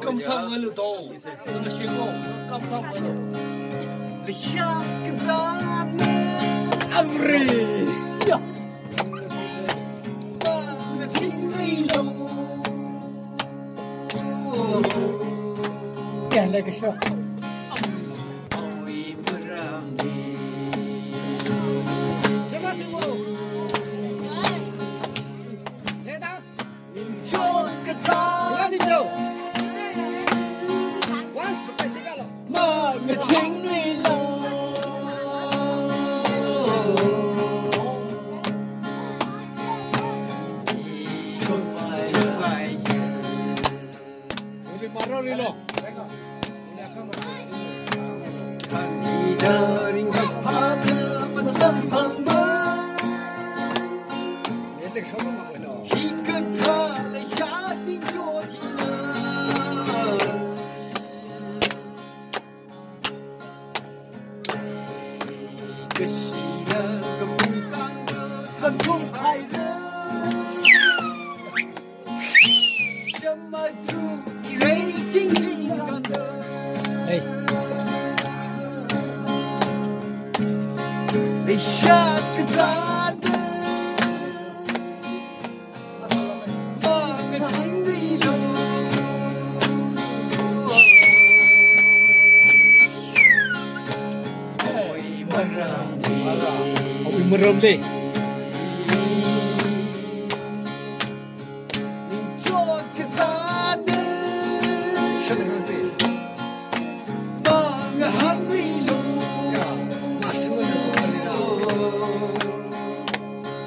跟不上我了都，那么学过，跟不上我了，你下个站呢？啊不嘞，呀，那个青梅呦，点那个学。Kandidarin kapalı mısın pamba? Nelik şunu mu böyle? Hikmet kale şadi çoğuna. Kışıyla kapıdan kapıdan Hey. Bir şarkı zaten Oy maramli Oy maramli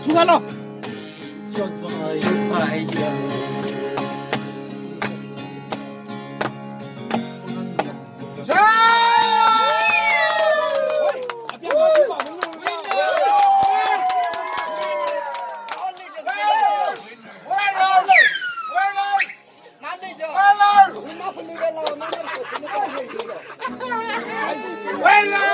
出山了！叫你装一。来！来来来来来来来